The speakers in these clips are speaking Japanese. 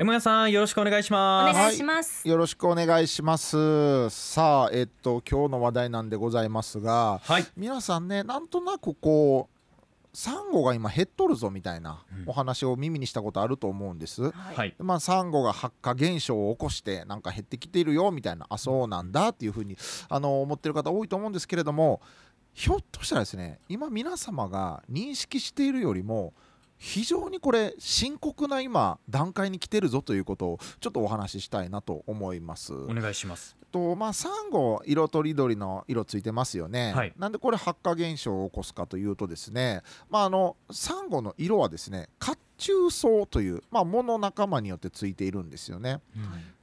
M 屋さんよろしくお願いしおます。願いします。よろしくお願いします。さあえっと今日の話題なんでございますがはい。皆さんねなんとなくこうサンゴが今減っとるぞみたいなうん。お話を耳にしたことあると思うんです、ははいまあ、サンゴが発火現象を起こしてなんか減ってきてるよみたいなあそうなんだっていうふうにあの思ってる方多いと思うんですけれどもひょっとしたらですね今皆様が認識しているよりも非常にこれ深刻な今段階に来てるぞということをちょっとお話ししたいなと思います。お願いします。とまあサンゴ色とりどりの色ついてますよね、はい。なんでこれ発火現象を起こすかというとですねまああのサンゴの色はですね褐虫藻という、まあ、藻の仲間によってついているんですよね。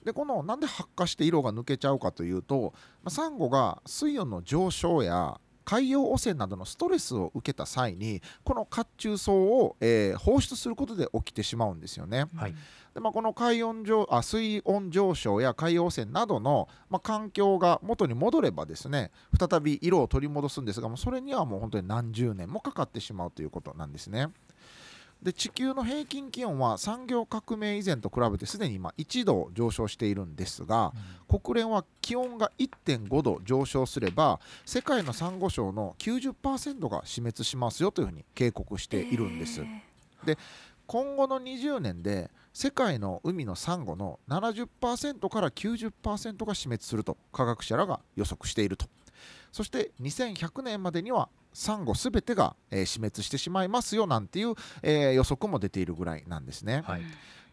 でこのなんで発火して色が抜けちゃうかというと、まあ、サンゴが水温の上昇や海洋汚染などのストレスを受けた際にこの褐虫藻を、えー放出することで起きてしまうんですよね。はいでまあ、この海温上あ水温上昇や海洋汚染などの、まあ、環境が元に戻ればですね再び色を取り戻すんですがもうそれにはもう本当に何十年もかかってしまうということなんですね。で地球の平均気温は産業革命以前と比べてすでに今1度上昇しているんですが国連は気温が1.5度上昇すれば世界のサンゴ礁の90%が死滅しますよというふうに警告しているんです。今後の20年で世界の海のサンゴの70%から90%が死滅すると科学者らが予測しているとそして2100年までにはサンゴ全てが、えー死滅してしまいますよなんていう、えー予測も出ているぐらいなんですね。はい。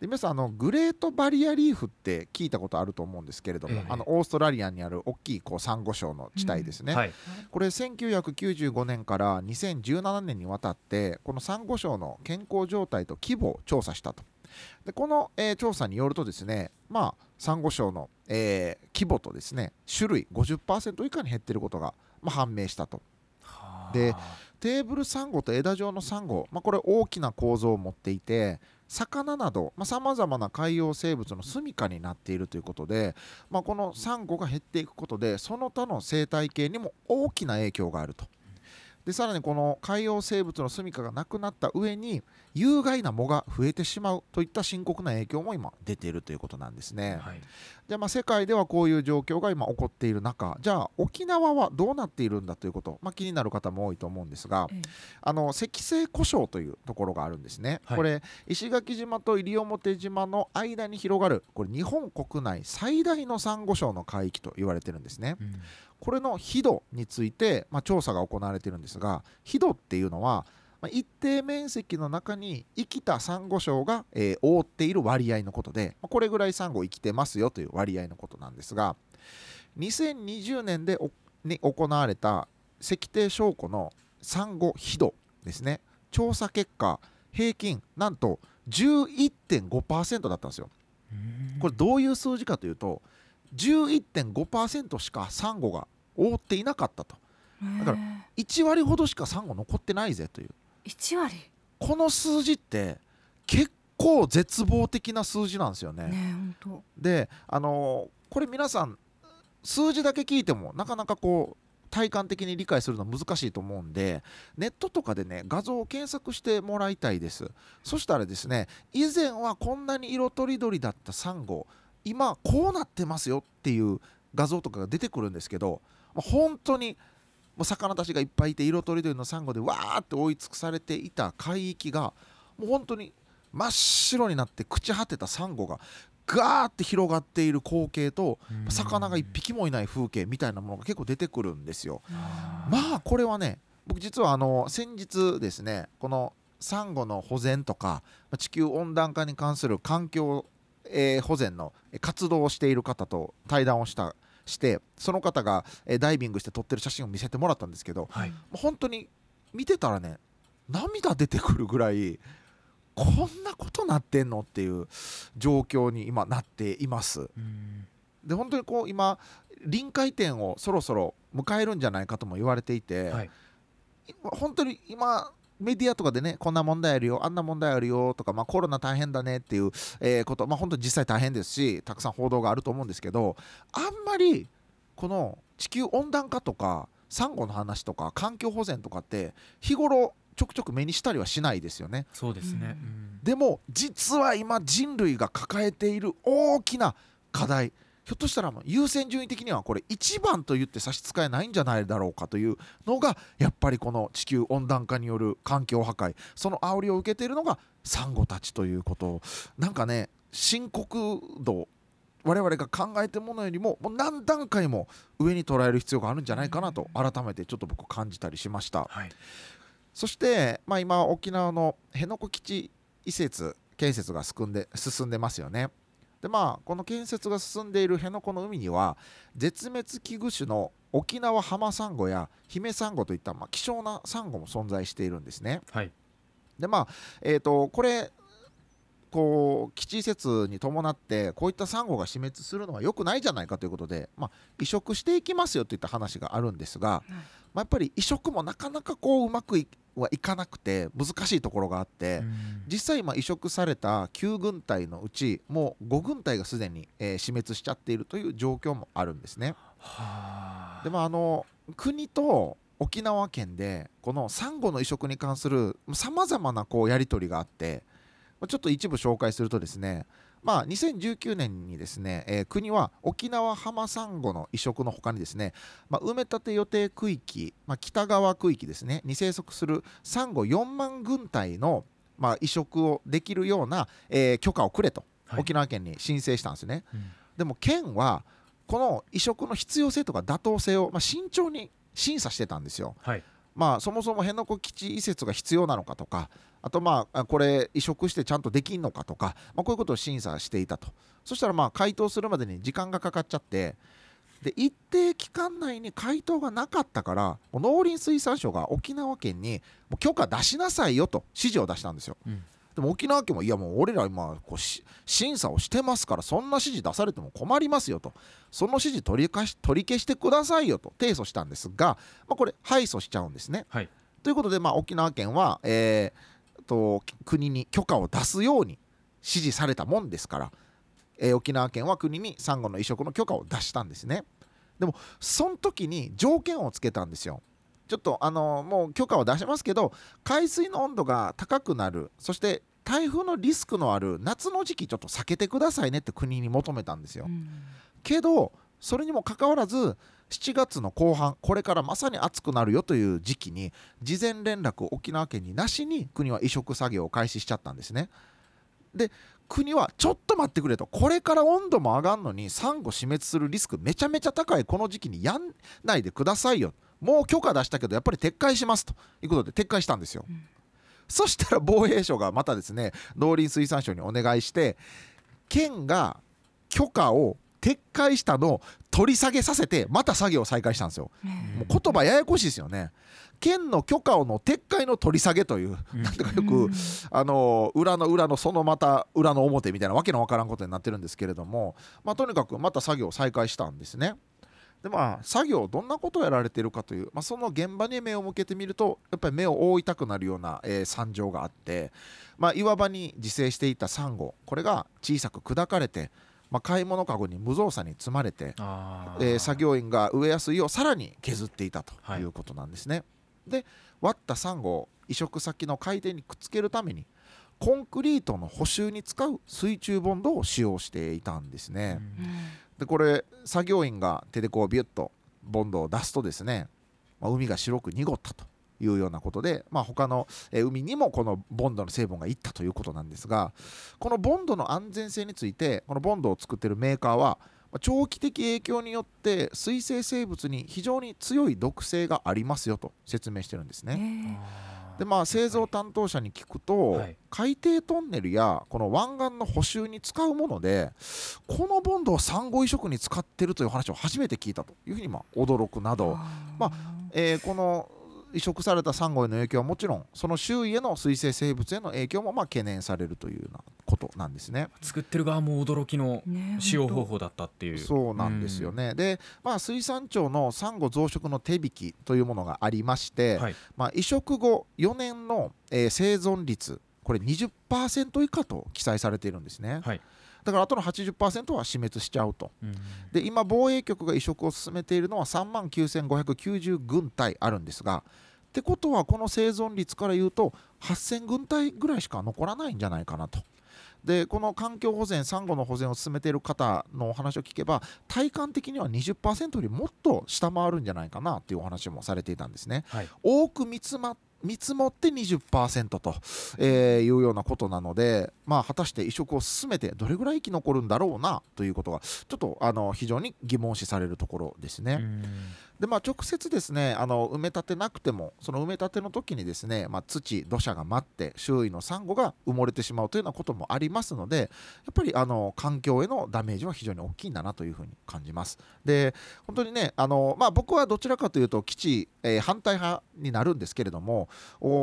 で皆さんあのグレートバリアリーフって聞いたことあると思うんですけれども、ええあのオーストラリアにある大きいこうサンゴ礁の地帯ですね、はい。これ1995年から2017年にわたってこのサンゴ礁の健康状態と規模を調査したとでこの、えー調査によるとですねまあサンゴ礁の、えー規模とですね種類50%以下に減っていることが、まあ、判明したとでテーブルサンゴと枝状のサンゴ、まあ、これ大きな構造を持っていて魚などさまざ、まな海洋生物の住処になっているということで、まあ、このサンゴが減っていくことでその他の生態系にも大きな影響があると。でさらにこの海洋生物の住処がなくなった上に有害な藻が増えてしまうといった深刻な影響も今出ているということなんですね。はい。でまあ、世界ではこういう状況が今起こっている中じゃあ沖縄はどうなっているんだということ、まあ、気になる方も多いと思うんですがええ。あの赤星湖礁というところがあるんですね、はい。これ石垣島と西表島の間に広がるこれ日本国内最大のサンゴ礁の海域と言われてるんですね。うんこれの緯度について、まあ、調査が行われているんですが緯度っていうのはまあ一定面積の中に生きたサンゴ礁が、えー覆っている割合のことで、まあこれぐらいサンゴ生きてますよという割合のことなんですが2020年でおに行われた石庭証拠のサンゴ緯度ですね調査結果平均なんと11.5%だったんですよ。これどういう数字かというと11.5%しかサンゴが覆っていなかったと。だから1割ほどしかサンゴ残ってないぜという。一割？この数字って結構絶望的な数字なんですよね。ねであのーこれ皆さん数字だけ聞いてもなかなかこう体感的に理解するの難しいと思うんでネットとかでね画像を検索してもらいたいです。そしたらですね以前はこんなに色とりどりだったサンゴ今こうなってますよっていう画像とかが出てくるんですけどまあ本当にもう魚たちがいっぱいいて色とりどりのサンゴでわーって追い尽くされていた海域がもう本当に真っ白になって朽ち果てたサンゴがガーって広がっている光景と魚が一匹もいない風景みたいなものが結構出てくるんですよ。まあこれはね僕実はあの先日ですねこのサンゴの保全とかまあ地球温暖化に関する環境、えー保全のえー活動をしている方と対談をしたしてその方がえーダイビングして撮ってる写真を見せてもらったんですけどはい。本当に見てたらね涙出てくるぐらいこんなことなってんのっていう状況に今なっています。うん。で本当にこう今臨界点をそろそろ迎えるんじゃないかとも言われていて、はい。本当に今メディアとかでねこんな問題あるよあんな問題あるよとか、まあ、コロナ大変だねっていう、えーこと、まあ、本当に実際大変ですしたくさん報道があると思うんですけどあんまりこの地球温暖化とかサンゴの話とか環境保全とかって日頃ちょくちょく目にしたりはしないですよね。そうですね、うんでも実は今人類が抱えている大きな課題ひょっとしたら優先順位的にはこれ一番と言って差し支えないんじゃないだろうかというのがやっぱりこの地球温暖化による環境破壊その煽りを受けているのがサンゴたちということをなんかね深刻度我々が考えてるものよりももう何段階も上に捉える必要があるんじゃないかなと改めてちょっと僕感じたりしました。はいそして、まあ、今沖縄の辺野古基地移設建設が進んで進んでますよね。でまあこの建設が進んでいる辺野古の海には絶滅危惧種の沖縄浜サンゴや姫サンゴといった、まあ、希少なサンゴも存在しているんですね。はいでまあえー、とこれこう基地移設に伴ってこういったサンゴが死滅するのは良くないじゃないかということで、まあ、移植していきますよといった話があるんですが、まあ、やっぱり移植もなかなかこううまくいはいかなくて難しいところがあって、うん実際今移植された9軍隊のうちもう5軍隊がすでに、えー死滅しちゃっているという状況もあるんですね。はあでもあの国と沖縄県でこのサンゴの移植に関するさまざまなこうやり取りがあってまあちょっと一部紹介するとですねまあ、2019年にですね、えー国は沖縄浜サンゴの移植のほかにですね、まあ、埋め立て予定区域、まあ、北側区域ですねに生息するサンゴ4万軍隊の、まあ、移植をできるような、えー許可をくれと、はい沖縄県に申請したんですね。うんでも県はこの移植の必要性とか妥当性を、まあ、慎重に審査してたんですよ。はいまあ、そもそも辺野古基地移設が必要なのかとかあとまあこれ移植してちゃんとできんのかとか、まあ、こういうことを審査していたとそしたらまあ回答するまでに時間がかかっちゃってで一定期間内に回答がなかったから農林水産省が沖縄県にもう許可出しなさいよと指示を出したんですよ。うんでも沖縄県もいやもう俺ら今こうし審査をしてますからそんな指示出されても困りますよとその指示取りかし取り消してくださいよと提訴したんですが、まあ、これ敗訴しちゃうんですね。はいということで、まあ、沖縄県は、えーと国に許可を出すように指示されたもんですから、えー沖縄県は国にサンゴの移植の許可を出したんですね。でもその時に条件をつけたんですよ。ちょっとあのもう許可を出しますけど海水の温度が高くなる。そして台風のリスクのある夏の時期ちょっと避けてくださいねって国に求めたんですよ。けどそれにもかかわらず7月の後半これからまさに暑くなるよという時期に事前連絡を沖縄県になしに国は移植作業を開始しちゃったんですね。で国はちょっと待ってくれと。これから温度も上がるのにサンゴ死滅するリスクめちゃめちゃ高い。この時期にやんないでくださいよもう許可出したけどやっぱり撤回しますということで撤回したんですよ。そしたら防衛省がまたですね農林水産省にお願いして県が許可を撤回したのを取り下げさせてまた作業を再開したんですよ。もう言葉ややこしいですよね。県の許可をの撤回の取り下げという、うんなんとかよく、あの裏の裏のそのまた裏の表みたいなわけのわからんことになってるんですけれども、まあ、とにかくまた作業を再開したんですね。でまあ作業どんなことをやられているかという、まあ、その現場に目を向けてみるとやっぱり目を覆いたくなるような、えー惨状があって、まあ、岩場に自生していたサンゴこれが小さく砕かれて、まあ、買い物かごに無造作に積まれてあえー作業員が植えやすいようさらに削っていたとはいいうことなんですね。で割ったサンゴを移植先の海底にくっつけるためにコンクリートの補修に使う水中ボンドを使用していたんですね。でこれ作業員が手でこうビュッとボンドを出すとですね、まあ海が白く濁ったというようなことで、まあ、他のえー海にもこのボンドの成分がいったということなんですがこのボンドの安全性についてこのボンドを作っているメーカーはまあ長期的影響によって水生生物に非常に強い毒性がありますよと説明してるんですね。でまあ、製造担当者に聞くと、はい。海底トンネルやこの湾岸の補修に使うものでこのボンドをサンゴ移植に使ってるという話を初めて聞いたというふうにまあ驚くなど、まえーこの移植されたサンゴへの影響はもちろんその周囲への水生生物への影響もまあ懸念されるというようなことなんですね。作ってる側も驚きの使用方法だったっていう。そうなんですよね、で、まあ、水産庁のサンゴ増殖の手引きというものがありまして、はい。まあ、移植後4年の、えー生存率これ20%以下と記載されているんですね、はい。だからあとの80%は死滅しちゃうと。うん。で今防衛局が移植を進めているのは3万9590軍隊あるんですがってことはこの生存率から言うと8,000軍隊ぐらいしか残らないんじゃないかなと。でこの環境保全サンゴの保全を進めている方のお話を聞けば体感的には20%よりもっと下回るんじゃないかなっていうお話もされていたんですね。はい、多く見っ見積もって20%と、えー、いうようなことなので、まあ、果たして移植を進めてどれぐらい生き残るんだろうなということがちょっとあの非常に疑問視されるところですね。でまあ、直接ですねあの埋め立てなくてもその埋め立ての時にですね、まあ、土土砂が舞って周囲のサンゴが埋もれてしまうというようなこともありますのでやっぱりあの環境へのダメージは非常に大きいんだなというふうに感じます。で本当にねあの、まあ、僕はどちらかというと基地、えー、反対派になるんですけれども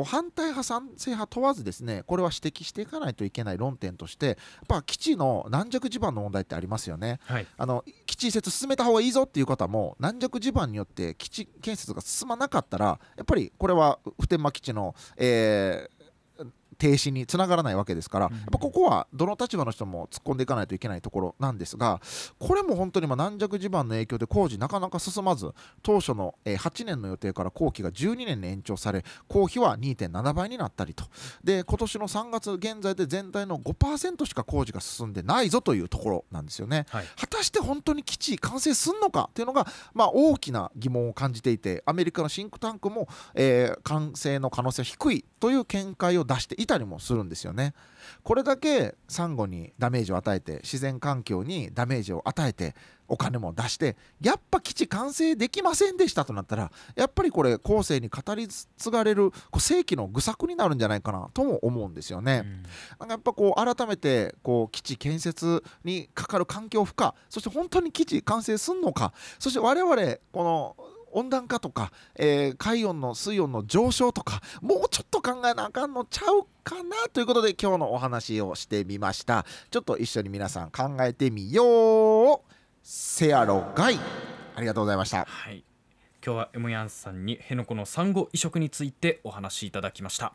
反対派賛成派問わずですねこれは指摘していかないといけない論点としてやっぱ基地の軟弱地盤の問題ってありますよね。はい、あの基地移設進めた方がいいぞっていう方も軟弱地盤によって基地建設が進まなかったらやっぱりこれは普天間基地の、えー、停止につながらないわけですから、やっぱここはどの立場の人も突っ込んでいかないといけないところなんですがこれも本当にま軟弱地盤の影響で工事なかなか進まず当初の8年の予定から工期が12年に延長され工費は2.7倍になったりと。で今年の3月現在で全体の5%しか工事が進んでないぞというところなんですよね、はい、果たして本当に基地完成すんのかというのが、まあ、大きな疑問を感じていてアメリカのシンクタンクも、えー、完成の可能性は低いという見解を出していたりもするんですよね。これだけサンゴにダメージを与えて自然環境にダメージを与えてお金も出してやっぱ基地完成できませんでしたとなったらやっぱりこれ後世に語り継がれるこう世紀の愚策になるんじゃないかなとも思うんですよね。なんかやっぱこう改めてこう基地建設にかかる環境負荷そして本当に基地完成すんのかそして我々この温暖化とか、えー、海温の水温の上昇とかもうちょっと考えなあかんのちゃうかなということで今日のお話をしてみました。ちょっと一緒に皆さん考えてみよう。せやろがい。ありがとうございました、はい、今日は M ヤンさんに辺野古の産後移植についてお話しいただきました。